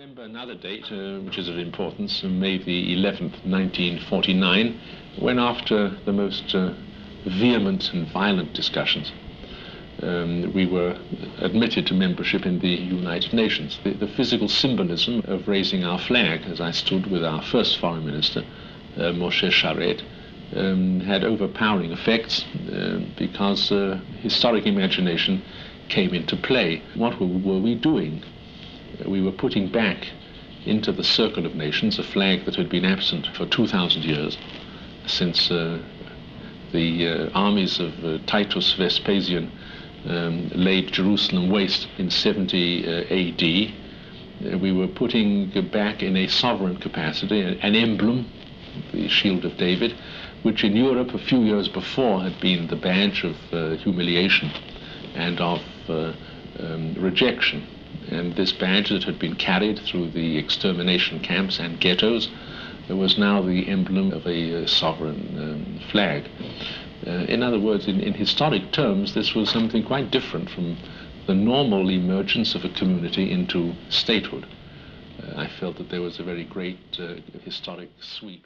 remember another date, uh, which is of importance, May the 11th, 1949, when after the most uh, vehement and violent discussions, um, we were admitted to membership in the United Nations. The, the, physical symbolism of raising our flag, as I stood with our first foreign minister, uh, Moshe Sharett, um, had overpowering effects uh, because uh, historic imagination came into play. What were we doing? We were putting back into the circle of nations a flag that had been absent for 2,000 years since uh, the uh, armies of uh, Titus Vespasian um, laid Jerusalem waste in 70 uh, AD. Uh, we were putting back in a sovereign capacity an emblem, the Shield of David, which in Europe a few years before had been the badge of uh, humiliation and of um, rejection and this badge that had been carried through the extermination camps and ghettos was now the emblem of a uh, sovereign um, flag. Uh, in other words, in, in, historic terms, this was something quite different from the normal emergence of a community into statehood. Uh, I felt that there was a very great uh, historic sweep.